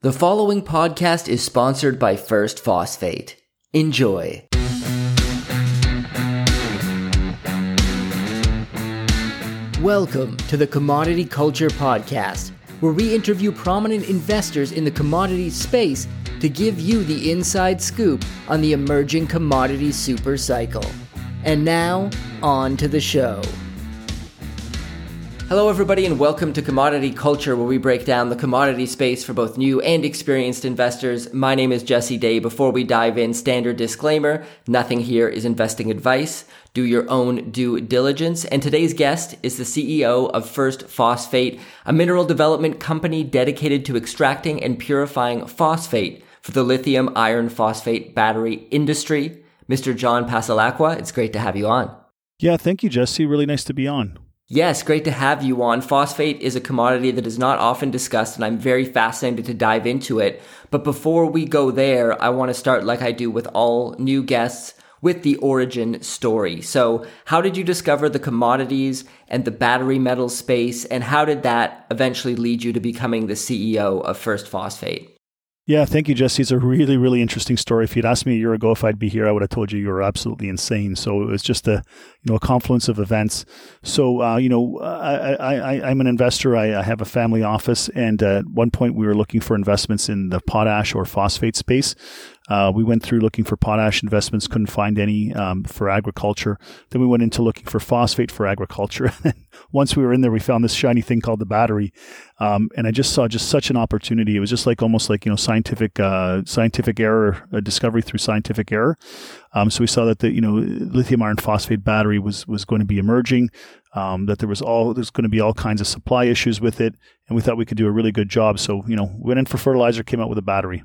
The following podcast is sponsored by First Phosphate. Enjoy. Welcome to the Commodity Culture Podcast, where we interview prominent investors in the commodities space to give you the inside scoop on the emerging commodity super cycle. And now, on to the show. Hello, everybody, and welcome to Commodity Culture, where we break down the commodity space for both new and experienced investors. My name is Jesse Day. Before we dive in, standard disclaimer nothing here is investing advice. Do your own due diligence. And today's guest is the CEO of First Phosphate, a mineral development company dedicated to extracting and purifying phosphate for the lithium iron phosphate battery industry. Mr. John Passalacqua, it's great to have you on. Yeah, thank you, Jesse. Really nice to be on. Yes, great to have you on. Phosphate is a commodity that is not often discussed, and I'm very fascinated to dive into it. But before we go there, I want to start like I do with all new guests with the origin story. So, how did you discover the commodities and the battery metal space, and how did that eventually lead you to becoming the CEO of First Phosphate? Yeah, thank you, Jesse. It's a really, really interesting story. If you'd asked me a year ago if I'd be here, I would have told you you were absolutely insane. So it was just a, you know, a confluence of events. So, uh, you know, I, I, I'm an investor. I, I have a family office, and at one point we were looking for investments in the potash or phosphate space. Uh, we went through looking for potash investments, couldn't find any um, for agriculture. Then we went into looking for phosphate for agriculture. Once we were in there, we found this shiny thing called the battery, um, and I just saw just such an opportunity. It was just like almost like you know scientific uh, scientific error, a discovery through scientific error. Um, so we saw that the you know lithium iron phosphate battery was was going to be emerging. Um, that there was all there's going to be all kinds of supply issues with it, and we thought we could do a really good job. So you know, went in for fertilizer, came out with a battery.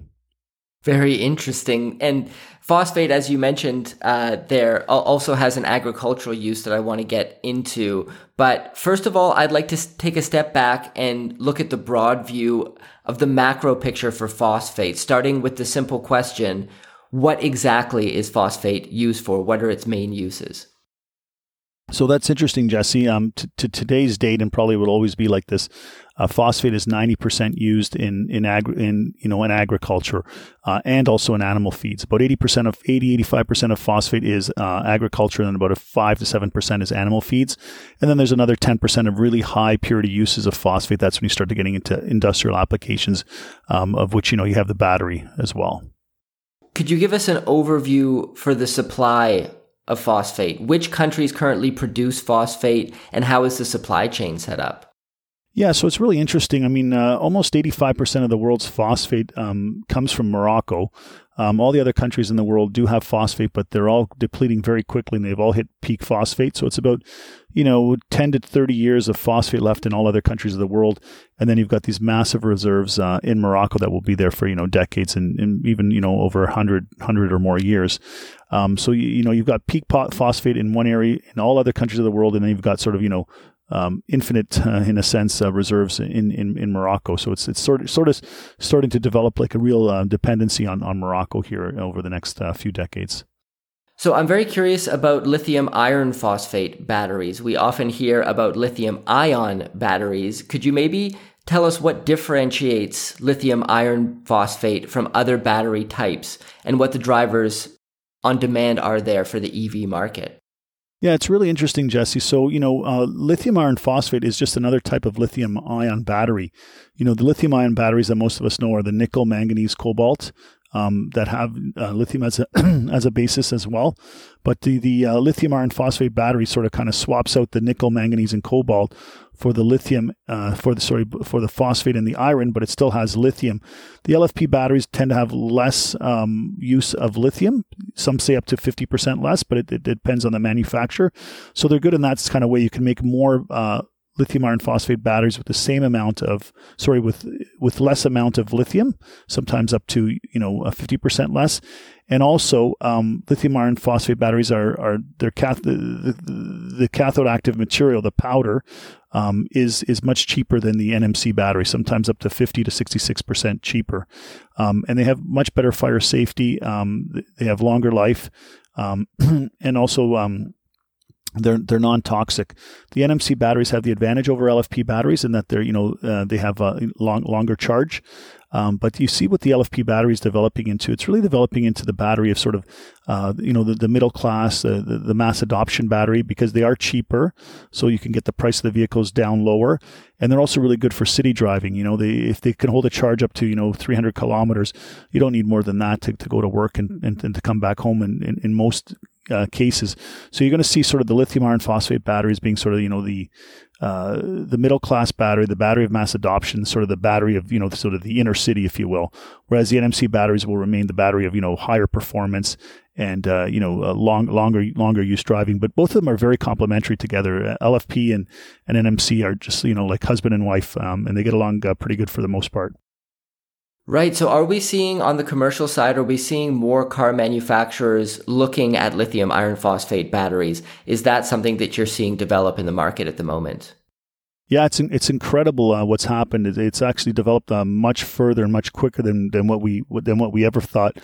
Very interesting. And phosphate, as you mentioned, uh, there also has an agricultural use that I want to get into. But first of all, I'd like to take a step back and look at the broad view of the macro picture for phosphate, starting with the simple question, what exactly is phosphate used for? What are its main uses? So that's interesting, Jesse. Um, to, to today's date, and probably will always be like this. Uh, phosphate is ninety percent used in in agri- in you know in agriculture uh, and also in animal feeds. About eighty percent of 80 85 percent of phosphate is uh, agriculture, and about a five to seven percent is animal feeds. And then there's another ten percent of really high purity uses of phosphate. That's when you start to getting into industrial applications, um, of which you know you have the battery as well. Could you give us an overview for the supply of phosphate? Which countries currently produce phosphate and how is the supply chain set up? Yeah, so it's really interesting. I mean, uh, almost 85% of the world's phosphate um, comes from Morocco. Um, all the other countries in the world do have phosphate, but they're all depleting very quickly and they've all hit peak phosphate. So it's about, you know, 10 to 30 years of phosphate left in all other countries of the world. And then you've got these massive reserves uh, in Morocco that will be there for, you know, decades and, and even, you know, over 100, 100 or more years. Um, so, you, you know, you've got peak phosphate in one area in all other countries of the world. And then you've got sort of, you know, um, infinite, uh, in a sense, uh, reserves in, in, in Morocco. So it's it's sort of sort of starting to develop like a real uh, dependency on, on Morocco here over the next uh, few decades. So I'm very curious about lithium iron phosphate batteries. We often hear about lithium ion batteries. Could you maybe tell us what differentiates lithium iron phosphate from other battery types and what the drivers on demand are there for the EV market? Yeah, it's really interesting, Jesse. So, you know, uh, lithium iron phosphate is just another type of lithium ion battery. You know, the lithium ion batteries that most of us know are the nickel, manganese, cobalt um, that have uh, lithium as a as a basis as well. But the the uh, lithium iron phosphate battery sort of kind of swaps out the nickel, manganese, and cobalt for the lithium uh, for the sorry for the phosphate and the iron, but it still has lithium. The LFP batteries tend to have less um, use of lithium. Some say up to fifty percent less, but it, it, depends on the manufacturer. So they're good in that kind of way. You can make more uh, lithium iron phosphate batteries with the same amount of sorry with with less amount of lithium sometimes up to you know 50% less. And also um, lithium iron phosphate batteries are are their cath- the, the, the, cathode active material the powder um, is is much cheaper than the NMC battery sometimes up to 50 to 66% cheaper. Um, and they have much better fire safety. Um, they have longer life. Um, and also um, they're they're non-toxic. The NMC batteries have the advantage over LFP batteries in that they're you know uh, they have a long longer charge. Um, but you see what the LFP battery is developing into. It's really developing into the battery of sort of, uh, you know, the, the middle class, uh, the, the mass adoption battery because they are cheaper. So you can get the price of the vehicles down lower. And they're also really good for city driving. You know, they, if they can hold a charge up to, you know, 300 kilometers, you don't need more than that to, to go to work and, and, and to come back home in, in, in most uh, cases. So you're going to see sort of the lithium iron phosphate batteries being sort of, you know, the, uh, the middle class battery, the battery of mass adoption, sort of the battery of, you know, sort of the inner city, if you will. Whereas the NMC batteries will remain the battery of, you know, higher performance and, uh, you know, long, longer, longer use driving. But both of them are very complementary together. LFP and, and NMC are just, you know, like husband and wife, um, and they get along uh, pretty good for the most part. Right. So are we seeing on the commercial side, are we seeing more car manufacturers looking at lithium iron phosphate batteries? Is that something that you're seeing develop in the market at the moment? Yeah, it's it's incredible uh, what's happened. It's actually developed uh, much further and much quicker than, than what we than what we ever thought.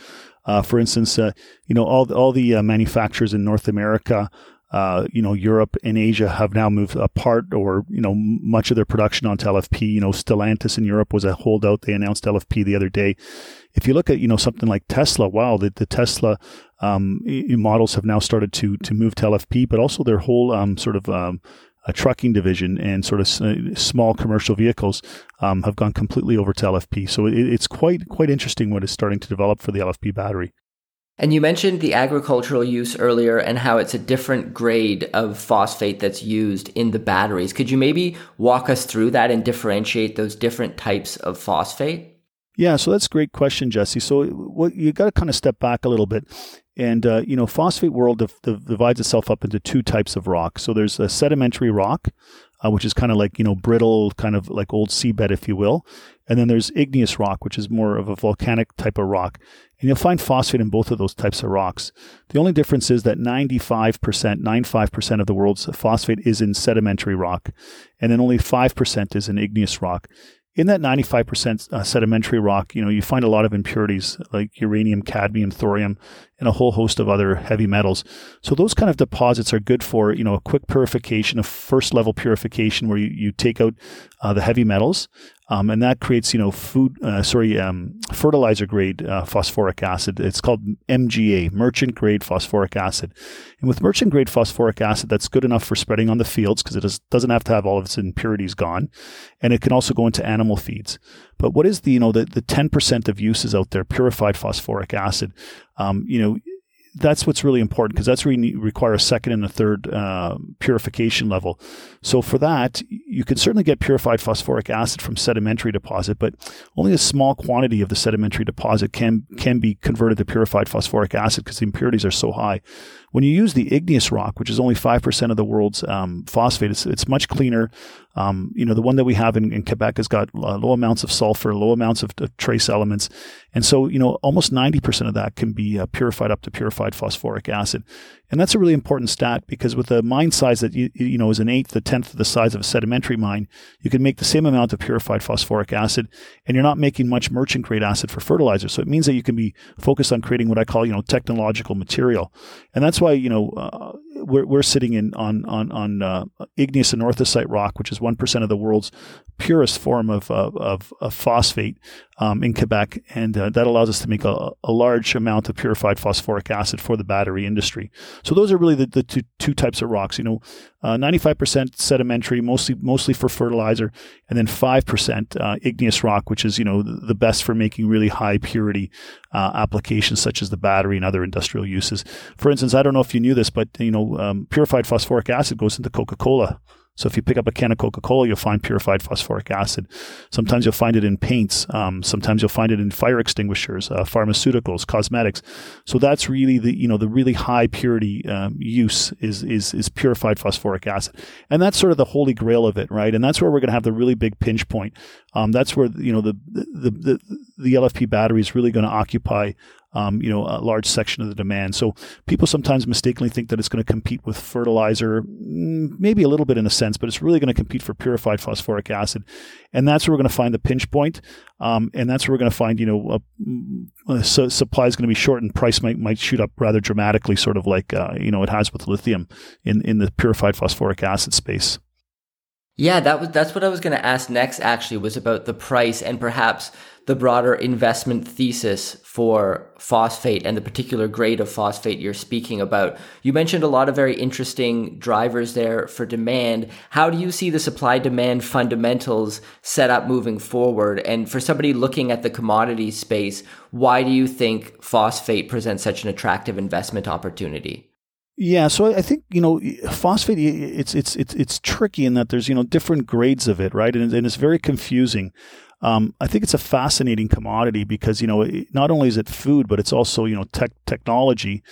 Uh, for instance, uh, you know all all the uh, manufacturers in North America uh, you know, Europe and Asia have now moved apart or, you know, much of their production onto LFP. You know, Stellantis in Europe was a holdout. They announced LFP the other day. If you look at, you know, something like Tesla, wow, the, the Tesla um, models have now started to to move to LFP, but also their whole um, sort of um, a trucking division and sort of small commercial vehicles um, have gone completely over to LFP. So it, it's quite quite interesting what is starting to develop for the LFP battery. And you mentioned the agricultural use earlier and how it's a different grade of phosphate that's used in the batteries. Could you maybe walk us through that and differentiate those different types of phosphate? Yeah, so that's a great question, Jesse. So what, you got to kind of step back a little bit. And, uh, you know, phosphate world divides itself up into two types of rock. So there's a sedimentary rock, uh, which is kind of like, you know, brittle, kind of like old seabed, if you will. And then there's igneous rock, which is more of a volcanic type of rock. And you'll find phosphate in both of those types of rocks. The only difference is that 95%, 95% of the world's phosphate is in sedimentary rock, and then only 5% is in igneous rock in that 95% uh, sedimentary rock, you know, you find a lot of impurities like uranium, cadmium, thorium, and a whole host of other heavy metals. So those kind of deposits are good for, you know, a quick purification, a first level purification where you, you take out uh, the heavy metals um, and that creates, you know, food, uh, sorry, um, fertilizer grade uh, phosphoric acid. It's called MGA, merchant grade phosphoric acid. And with merchant grade phosphoric acid, that's good enough for spreading on the fields because it is, doesn't have to have all of its impurities gone. And it can also go into animal feeds. But what is the, you know, the, the 10% of uses out there, purified phosphoric acid? Um, you know, that's what's really important because that's where you require a second and a third uh, purification level. So for that, you can certainly get purified phosphoric acid from sedimentary deposit, but only a small quantity of the sedimentary deposit can can be converted to purified phosphoric acid because the impurities are so high. When you use the igneous rock, which is only 5% of the world's um, phosphate, it's, it's much cleaner. Um, you know, the one that we have in, in Quebec has got uh, low amounts of sulfur, low amounts of, of, trace elements. And so, you know, almost 90% of that can be uh, purified up to purified phosphoric acid. And that's a really important stat because with a mine size that you, you know is an eighth, a tenth of the size of a sedimentary mine, you can make the same amount of purified phosphoric acid, and you're not making much merchant grade acid for fertilizer. So it means that you can be focused on creating what I call you know technological material, and that's why you know uh, we're, we're sitting in on on on uh, igneous anorthosite rock, which is one percent of the world's purest form of of, of phosphate um, in Quebec, and uh, that allows us to make a, a, large amount of purified phosphoric acid for the battery industry. So those are really the, the two, two types of rocks. You know, uh, 95% sedimentary, mostly mostly for fertilizer, and then 5% uh, igneous rock, which is you know the best for making really high purity uh, applications such as the battery and other industrial uses. For instance, I don't know if you knew this, but you know, um, purified phosphoric acid goes into Coca Cola. So if you pick up a can of Coca Cola, you'll find purified phosphoric acid. Sometimes you'll find it in paints. Um, sometimes you'll find it in fire extinguishers, uh, pharmaceuticals, cosmetics. So that's really the you know the really high purity um, use is is is purified phosphoric acid, and that's sort of the holy grail of it, right? And that's where we're going to have the really big pinch point. Um, that's where you know the the the, the LFP battery is really going to occupy um, you know, a large section of the demand. So people sometimes mistakenly think that it's going to compete with fertilizer, mm, maybe a little bit in a sense, but it's really going to compete for purified phosphoric acid, and that's where we're going to find the pinch point, um, and that's where we're going to find, you know, a, a supply is going to be short and price might might shoot up rather dramatically, sort of like uh, you know it has with lithium in in the purified phosphoric acid space. Yeah, that was that's what I was going to ask next. Actually, was about the price and perhaps the broader investment thesis for phosphate and the particular grade of phosphate you're speaking about. You mentioned a lot of very interesting drivers there for demand. How do you see the supply demand fundamentals set up moving forward? And for somebody looking at the commodity space, why do you think phosphate presents such an attractive investment opportunity? Yeah, so I think you know phosphate. It's it's it's it's tricky in that there's you know different grades of it, right? And, and it's very confusing. Um, I think it's a fascinating commodity because you know not only is it food, but it's also you know tech technology.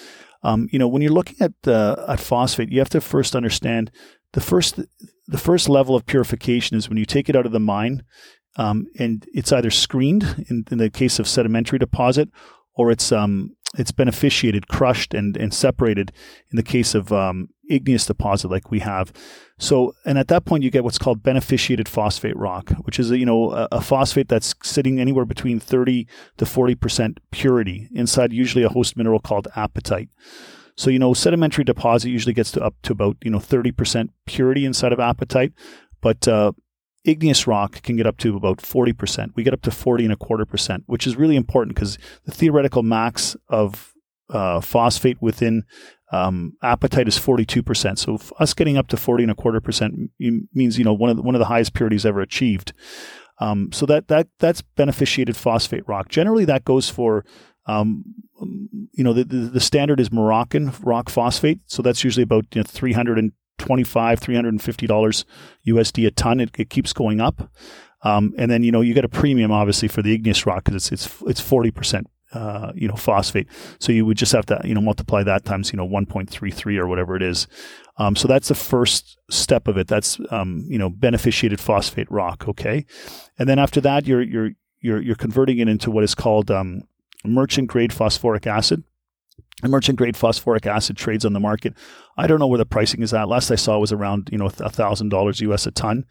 Um, you know when you're looking at uh, at phosphate, you have to first understand the first the first level of purification is when you take it out of the mine, um, and it's either screened in, in the case of sedimentary deposit, or it's um, it's beneficiated, crushed, and and separated in the case of um, igneous deposit like we have. So, and at that point, you get what's called beneficiated phosphate rock, which is a, you know a, a phosphate that's sitting anywhere between thirty to forty percent purity inside, usually a host mineral called apatite. So, you know, sedimentary deposit usually gets to up to about you know thirty percent purity inside of apatite, but uh, igneous rock can get up to about 40%. We get up to 40 and a quarter percent, which is really important because the theoretical max of uh, phosphate within um, apatite is 42%. So us getting up to 40 and a quarter percent means, you know, one of the, one of the highest purities ever achieved. Um, so that, that, that's beneficiated phosphate rock. Generally that goes for, um, you know, the, the, the, standard is Moroccan rock phosphate. So that's usually about you know, 300 25 $350 USD a ton. It, it keeps going up. Um, and then, you know, you get a premium obviously for the igneous rock because it's, it's, it's 40%, uh, you know, phosphate. So you would just have to, you know, multiply that times, you know, 1.33 or whatever it is. Um, so that's the first step of it. That's, um, you know, beneficiated phosphate rock. Okay. And then after that, you're, you're, you're, you're converting it into what is called, um, merchant grade phosphoric acid. Merchant grade phosphoric acid trades on the market. I don't know where the pricing is at. Last I saw was around you know thousand dollars US a ton.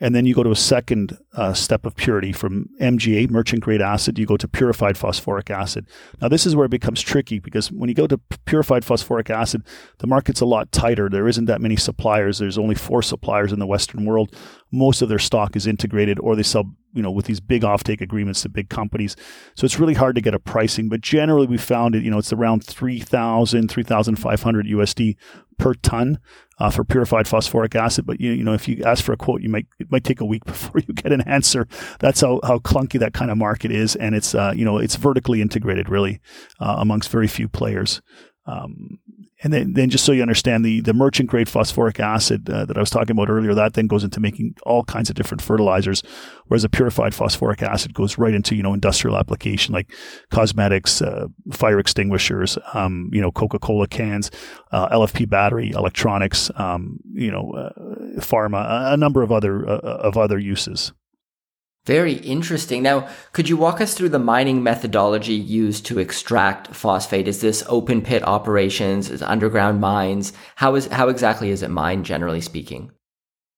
And then you go to a second uh, step of purity from MGA, merchant grade acid, you go to purified phosphoric acid. Now, this is where it becomes tricky because when you go to purified phosphoric acid, the market's a lot tighter. There isn't that many suppliers. There's only four suppliers in the Western world. Most of their stock is integrated or they sell, you know, with these big offtake agreements to big companies. So it's really hard to get a pricing, but generally we found it, you know, it's around 3,000, 3,500 USD per ton uh, for purified phosphoric acid. But you, you know, if you ask for a quote, you might it might take a week before you get an answer. That's how, how clunky that kind of market is, and it's uh, you know it's vertically integrated really uh, amongst very few players. Um, and then, then just so you understand the, the merchant grade phosphoric acid uh, that I was talking about earlier, that then goes into making all kinds of different fertilizers, whereas a purified phosphoric acid goes right into, you know, industrial application like cosmetics, uh, fire extinguishers, um, you know, Coca-Cola cans, uh, LFP battery, electronics, um, you know, uh, pharma, a, a number of other, uh, of other uses. Very interesting. Now, could you walk us through the mining methodology used to extract phosphate? Is this open pit operations? Is underground mines? How is how exactly is it mined, generally speaking?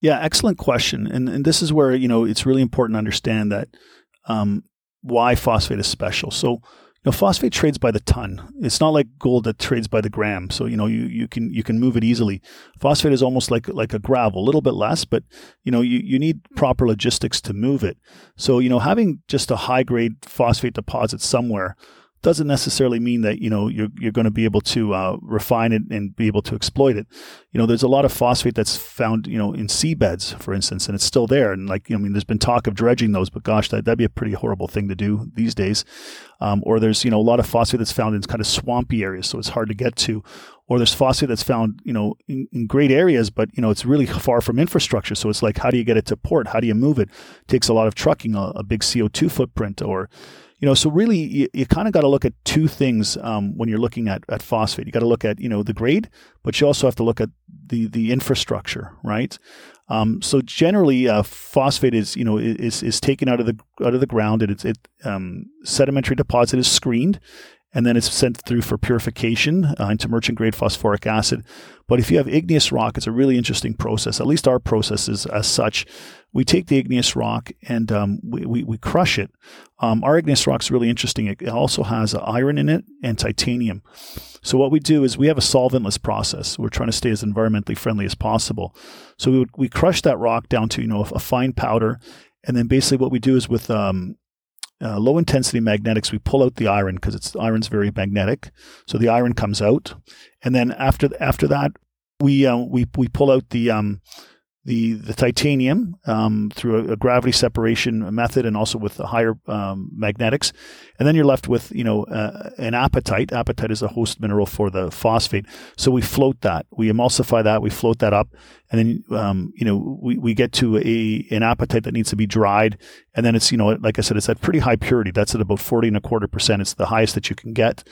Yeah, excellent question. And and this is where you know it's really important to understand that um, why phosphate is special. So know, phosphate trades by the ton. It's not like gold that trades by the gram. So you know you, you can you can move it easily. Phosphate is almost like like a gravel, a little bit less, but you know you, you need proper logistics to move it. So you know having just a high grade phosphate deposit somewhere doesn't necessarily mean that you know you're you're going to be able to uh, refine it and be able to exploit it. You know, there's a lot of phosphate that's found you know in seabeds, for instance, and it's still there. And like you know, I mean, there's been talk of dredging those, but gosh, that that'd be a pretty horrible thing to do these days. Um, or there's you know a lot of phosphate that's found in kind of swampy areas, so it's hard to get to. Or there's phosphate that's found you know in, in great areas, but you know it's really far from infrastructure. So it's like how do you get it to port? How do you move it? it takes a lot of trucking, a, a big CO2 footprint, or you know, so really you, you kind of got to look at two things um, when you're looking at, at phosphate. You got to look at, you know, the grade, but you also have to look at the, the infrastructure, right? Um, so generally, uh, phosphate is, you know, is, is taken out of the, out of the ground and it's, it, um, sedimentary deposit is screened and then it's sent through for purification uh, into merchant grade phosphoric acid. But if you have igneous rock, it's a really interesting process. At least our process is as such. We take the igneous rock and um, we, we, we, crush it. Um, our igneous rock is really interesting. It also has iron in it and titanium. So what we do is we have a solventless process. We're trying to stay as environmentally friendly as possible. So we, would, we crush that rock down to you know a, fine powder, and then basically what we do is with um, uh, low intensity magnetics, we pull out the iron because it's iron's very magnetic. So the iron comes out, and then after after that, we uh, we we pull out the um, the the titanium um, through a, a, gravity separation method and also with the higher um, magnetics, and then you're left with you know uh, an apatite. Apatite is a host mineral for the phosphate. So we float that, we emulsify that, we float that up, and then um, you know we, we get to a an apatite that needs to be dried, and then it's you know like I said, it's at pretty high purity. That's at about forty and a quarter percent. It's the highest that you can get.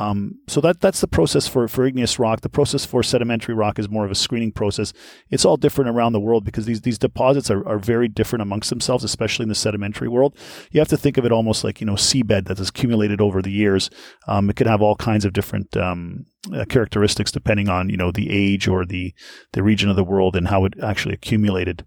Um, so that that's the process for, for igneous rock. The process for sedimentary rock is more of a screening process. It's all different around the world because these these deposits are, are very different amongst themselves, especially in the sedimentary world. You have to think of it almost like you know seabed that has accumulated over the years. Um, it can have all kinds of different um, uh, characteristics depending on you know the age or the the region of the world and how it actually accumulated.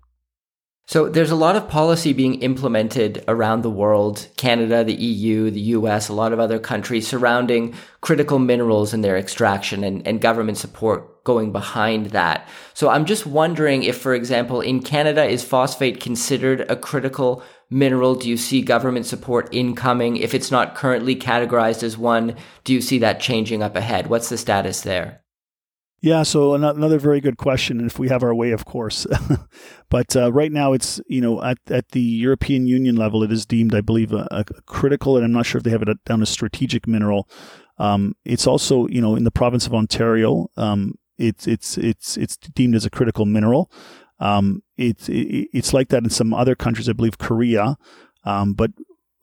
So there's a lot of policy being implemented around the world, Canada, the EU, the US, a lot of other countries surrounding critical minerals and their extraction and, and government support going behind that. So I'm just wondering if, for example, in Canada, is phosphate considered a critical mineral? Do you see government support incoming? If it's not currently categorized as one, do you see that changing up ahead? What's the status there? Yeah, so another very good question. And if we have our way, of course, but uh, right now it's you know at at the European Union level, it is deemed, I believe, a, a critical, and I'm not sure if they have it down as strategic mineral. Um, it's also you know in the province of Ontario, um, it's it's it's it's deemed as a critical mineral. Um, it's it, it's like that in some other countries, I believe Korea, um, but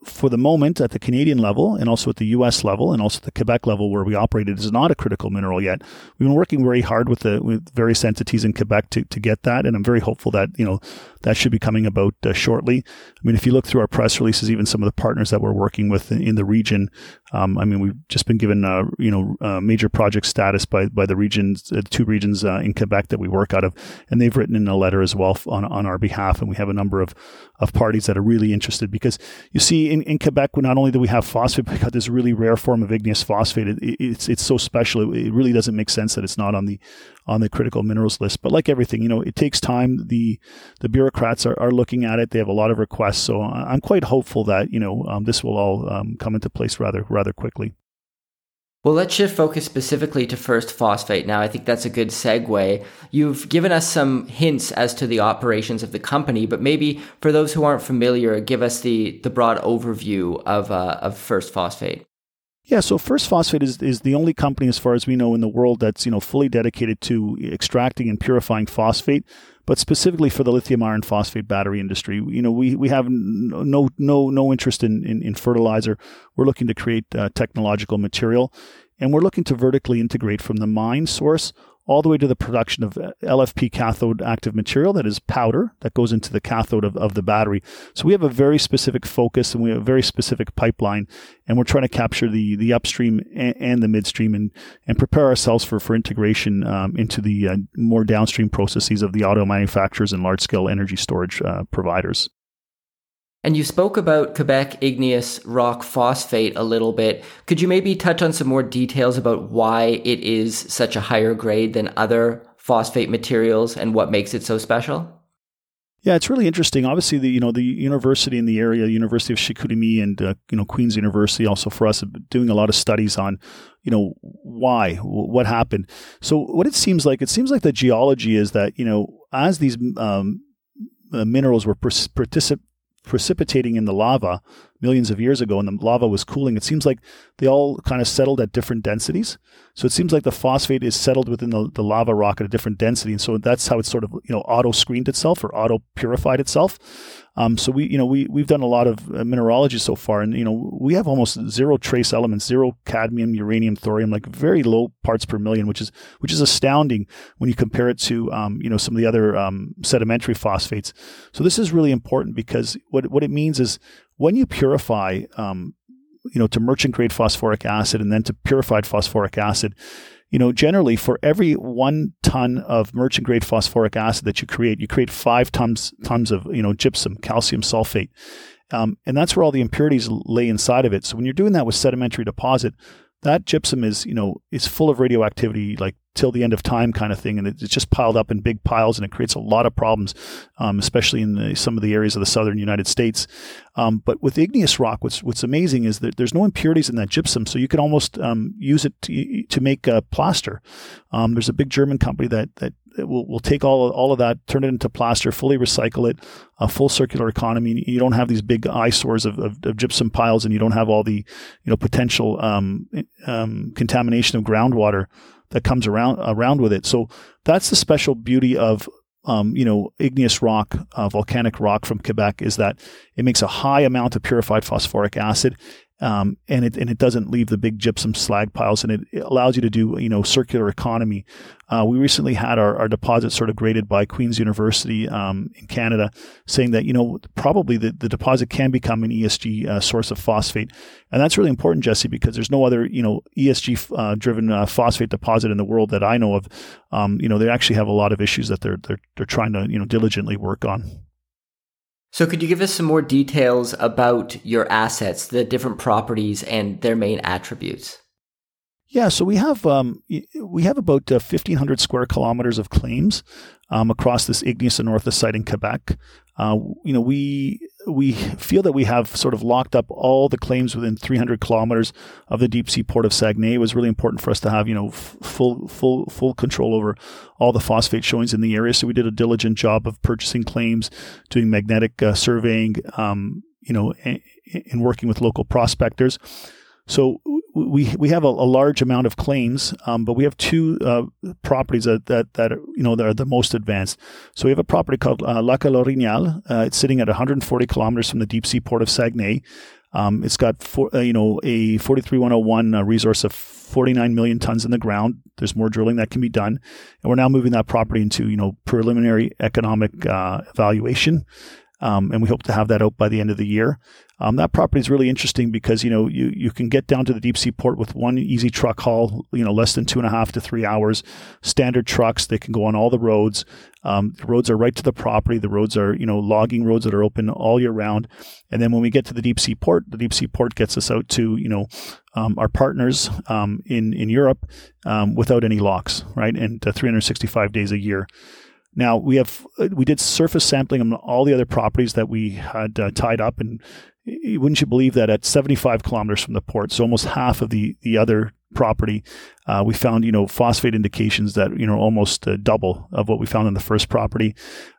for the moment at the Canadian level and also at the US level and also the Quebec level where we operate, it is not a critical mineral yet. We've been working very hard with the with various entities in Quebec to, to get that, and I'm very hopeful that you know that should be coming about uh, shortly. I mean, if you look through our press releases, even some of the partners that we're working with in, in the region, um, I mean, we've just been given uh, you know uh, major project status by by the regions, uh, two regions uh, in Quebec that we work out of, and they've written in a letter as well on on our behalf, and we have a number of of parties that are really interested because you see in, in Quebec, not only do we have phosphate, but we got this really rare form of igneous phosphate. It, it, it's it's so special. It, it, really doesn't make sense that it's not on the on the critical minerals list. But like everything, you know, it takes time. The the bureaucrats are, are looking at it. They have a lot of requests, so I'm quite hopeful that you know um, this will all um, come into place rather rather quickly. Well, let's shift focus specifically to first phosphate now. I think that's a good segue. You've given us some hints as to the operations of the company, but maybe for those who aren't familiar, give us the, the broad overview of, uh, of first phosphate. Yeah, so First Phosphate is, is the only company, as far as we know, in the world that's you know fully dedicated to extracting and purifying phosphate, but specifically for the lithium iron phosphate battery industry. You know, we, we have no no no interest in, in, in fertilizer. We're looking to create uh, technological material, and we're looking to vertically integrate from the mine source all the way to the production of LFP cathode active material that is powder that goes into the cathode of, of the battery. So we have a very specific focus and we have a very specific pipeline, and we're trying to capture the the upstream and, and the midstream and and prepare ourselves for for integration um, into the uh, more downstream processes of the auto manufacturers and large scale energy storage uh, providers. And you spoke about Quebec igneous rock phosphate a little bit. Could you maybe touch on some more details about why it is such a higher grade than other phosphate materials and what makes it so special? Yeah, it's really interesting. Obviously, the you know the university in the area, University of Chicoutimi, and uh, you know Queen's University, also for us, doing a lot of studies on, you know, why, what happened. So, what it seems like, it seems like the geology is that you know as these um, uh, minerals were particip- precipitating in the lava millions of years ago and the lava was cooling, it seems like they all kind of settled at different densities. So it seems like the phosphate is settled within the, the lava rock at a different density. And so that's how it sort of, you know, auto screened itself or auto purified itself. Um, so we, you know, we, we've done a lot of uh, mineralogy so far and, you know, we have almost zero trace elements, zero cadmium, uranium, thorium, like very low parts per million, which is, which is astounding when you compare it to, um, you know, some of the other, um, sedimentary phosphates. So this is really important because what, what it means is when you purify, um, you know, to merchant grade phosphoric acid and then to purified phosphoric acid, you know, generally for every one ton of merchant grade phosphoric acid that you create, you create five tons tons of you know gypsum, calcium sulfate, um, and that's where all the impurities lay inside of it. So when you're doing that with sedimentary deposit, that gypsum is you know is full of radioactivity like till the end of time kind of thing and it's just piled up in big piles and it creates a lot of problems um, especially in the, some of the areas of the southern united states. Um, but with igneous rock what's what's amazing is that there's no impurities in that gypsum so you can almost um, use it to, to make a plaster. Um, there's a big german company that that will will take all of, all of that turn it into plaster fully recycle it a full circular economy you don't have these big eyesores of, of, of gypsum piles and you don't have all the you know potential um, um, contamination of groundwater that comes around around with it. So that's the special beauty of um, you know igneous rock, uh, volcanic rock from Quebec is that it makes a high amount of purified phosphoric acid, um, and it and it doesn't leave the big gypsum slag piles, and it, it allows you to do you know circular economy. Uh, we recently had our, our deposit sort of graded by Queen's University um, in Canada, saying that you know probably the, the deposit can become an ESG uh, source of phosphate, and that's really important, Jesse, because there's no other you know ESG uh, driven uh, phosphate deposit in the world that I know of. Um, you know they actually have a lot of issues that they're they're they're trying to you know diligently work on. So, could you give us some more details about your assets, the different properties, and their main attributes? Yeah, so we have um, we have about uh, fifteen hundred square kilometers of claims um, across this igneous anorthosite in Quebec. Uh, you know, we we feel that we have sort of locked up all the claims within 300 kilometers of the deep sea port of Saguenay. It was really important for us to have you know f- full full full control over all the phosphate showings in the area. So we did a diligent job of purchasing claims, doing magnetic uh, surveying, um, you know, and working with local prospectors. So we we have a, a large amount of claims, um, but we have two uh, properties that, that that are, you know that are the most advanced. So we have a property called uh, Lac L'Orignal. Uh, it's sitting at 140 kilometers from the deep sea port of Saguenay. Um, it's got uh, you know a 43101 uh, resource of 49 million tons in the ground. There's more drilling that can be done, and we're now moving that property into you know preliminary economic uh, evaluation. Um, and we hope to have that out by the end of the year. Um, that property is really interesting because you know you you can get down to the deep sea port with one easy truck haul, you know, less than two and a half to three hours. Standard trucks, they can go on all the roads. Um, the roads are right to the property. The roads are you know logging roads that are open all year round. And then when we get to the deep sea port, the deep sea port gets us out to you know um, our partners um, in in Europe um, without any locks, right, and uh, 365 days a year. Now we have uh, we did surface sampling on all the other properties that we had uh, tied up, and wouldn't you believe that at 75 kilometers from the port, so almost half of the the other property, uh, we found you know phosphate indications that you know almost uh, double of what we found in the first property,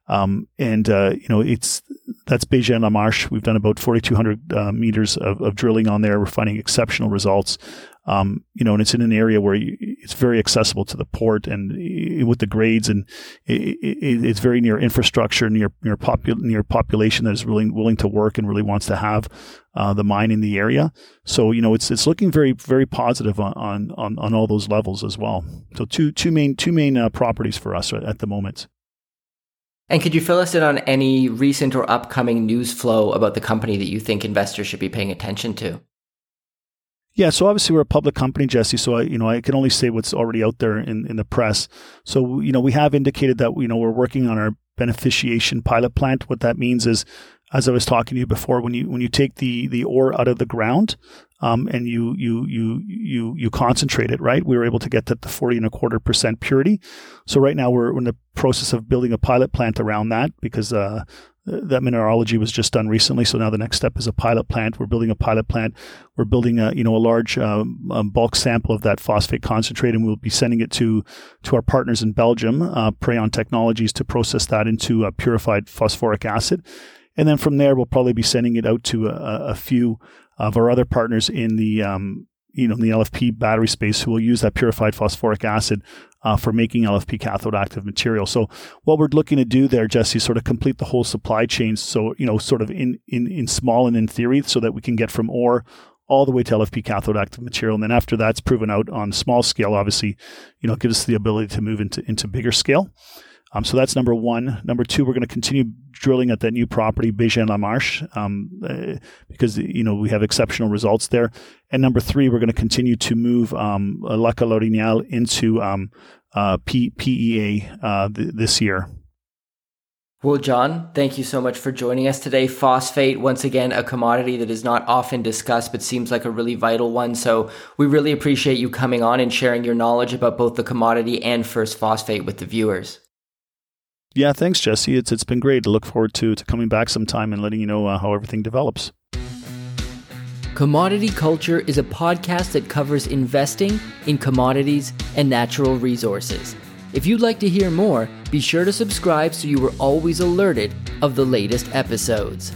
um, and uh, you know it's that's Bégin La Marche. We've done about 4,200 uh, meters of, of, drilling on there. We're finding exceptional results. Um, you know, and it's in an area where you, it's very accessible to the port and with the grades, and it, it, it's very near infrastructure, near near, popu- near population that is really willing to work and really wants to have uh, the mine in the area. So you know, it's it's looking very very positive on on on, on all those levels as well. So two two main two main uh, properties for us at the moment. And could you fill us in on any recent or upcoming news flow about the company that you think investors should be paying attention to? Yeah, so obviously we're a public company, Jesse. So I, you know, I can only say what's already out there in, in the press. So you know, we have indicated that you know we're working on our beneficiation pilot plant. What that means is, as I was talking to you before, when you when you take the the ore out of the ground, um, and you you you you you concentrate it, right? We were able to get to the forty and a quarter percent purity. So right now we're in the process of building a pilot plant around that because uh, that mineralogy was just done recently. So now the next step is a pilot plant. We're building a pilot plant. We're building a you know a large um, um, bulk sample of that phosphate concentrate, and we'll be sending it to to our partners in Belgium, uh, Prayon Technologies, to process that into purified phosphoric acid. And then from there, we'll probably be sending it out to a, a few of our other partners in the um, you know in the LFP battery space who will use that purified phosphoric acid uh, for making LFP cathode active material. So what we're looking to do there, Jesse, is sort of complete the whole supply chain. So you know, sort of in in in small and in theory, so that we can get from ore all the way to LFP cathode active material. And then after that's proven out on small scale, obviously, you know, gives us the ability to move into into bigger scale. Um, so that's number one. Number two, we're going to continue drilling at that new property, Bégin La Marche, um, uh, because you know we have exceptional results there. And number three, we're going to continue to move um, Lac L'Orignal into um, uh, PEA uh, th- this year. Well, John, thank you so much for joining us today. Phosphate, once again, a commodity that is not often discussed, but seems like a really vital one. So we really appreciate you coming on and sharing your knowledge about both the commodity and first phosphate with the viewers. Yeah, thanks, Jesse. It's it's been great. I look forward to to coming back sometime and letting you know uh, how everything develops. Commodity Culture is a podcast that covers investing in commodities and natural resources. If you'd like to hear more, be sure to subscribe so you are always alerted of the latest episodes.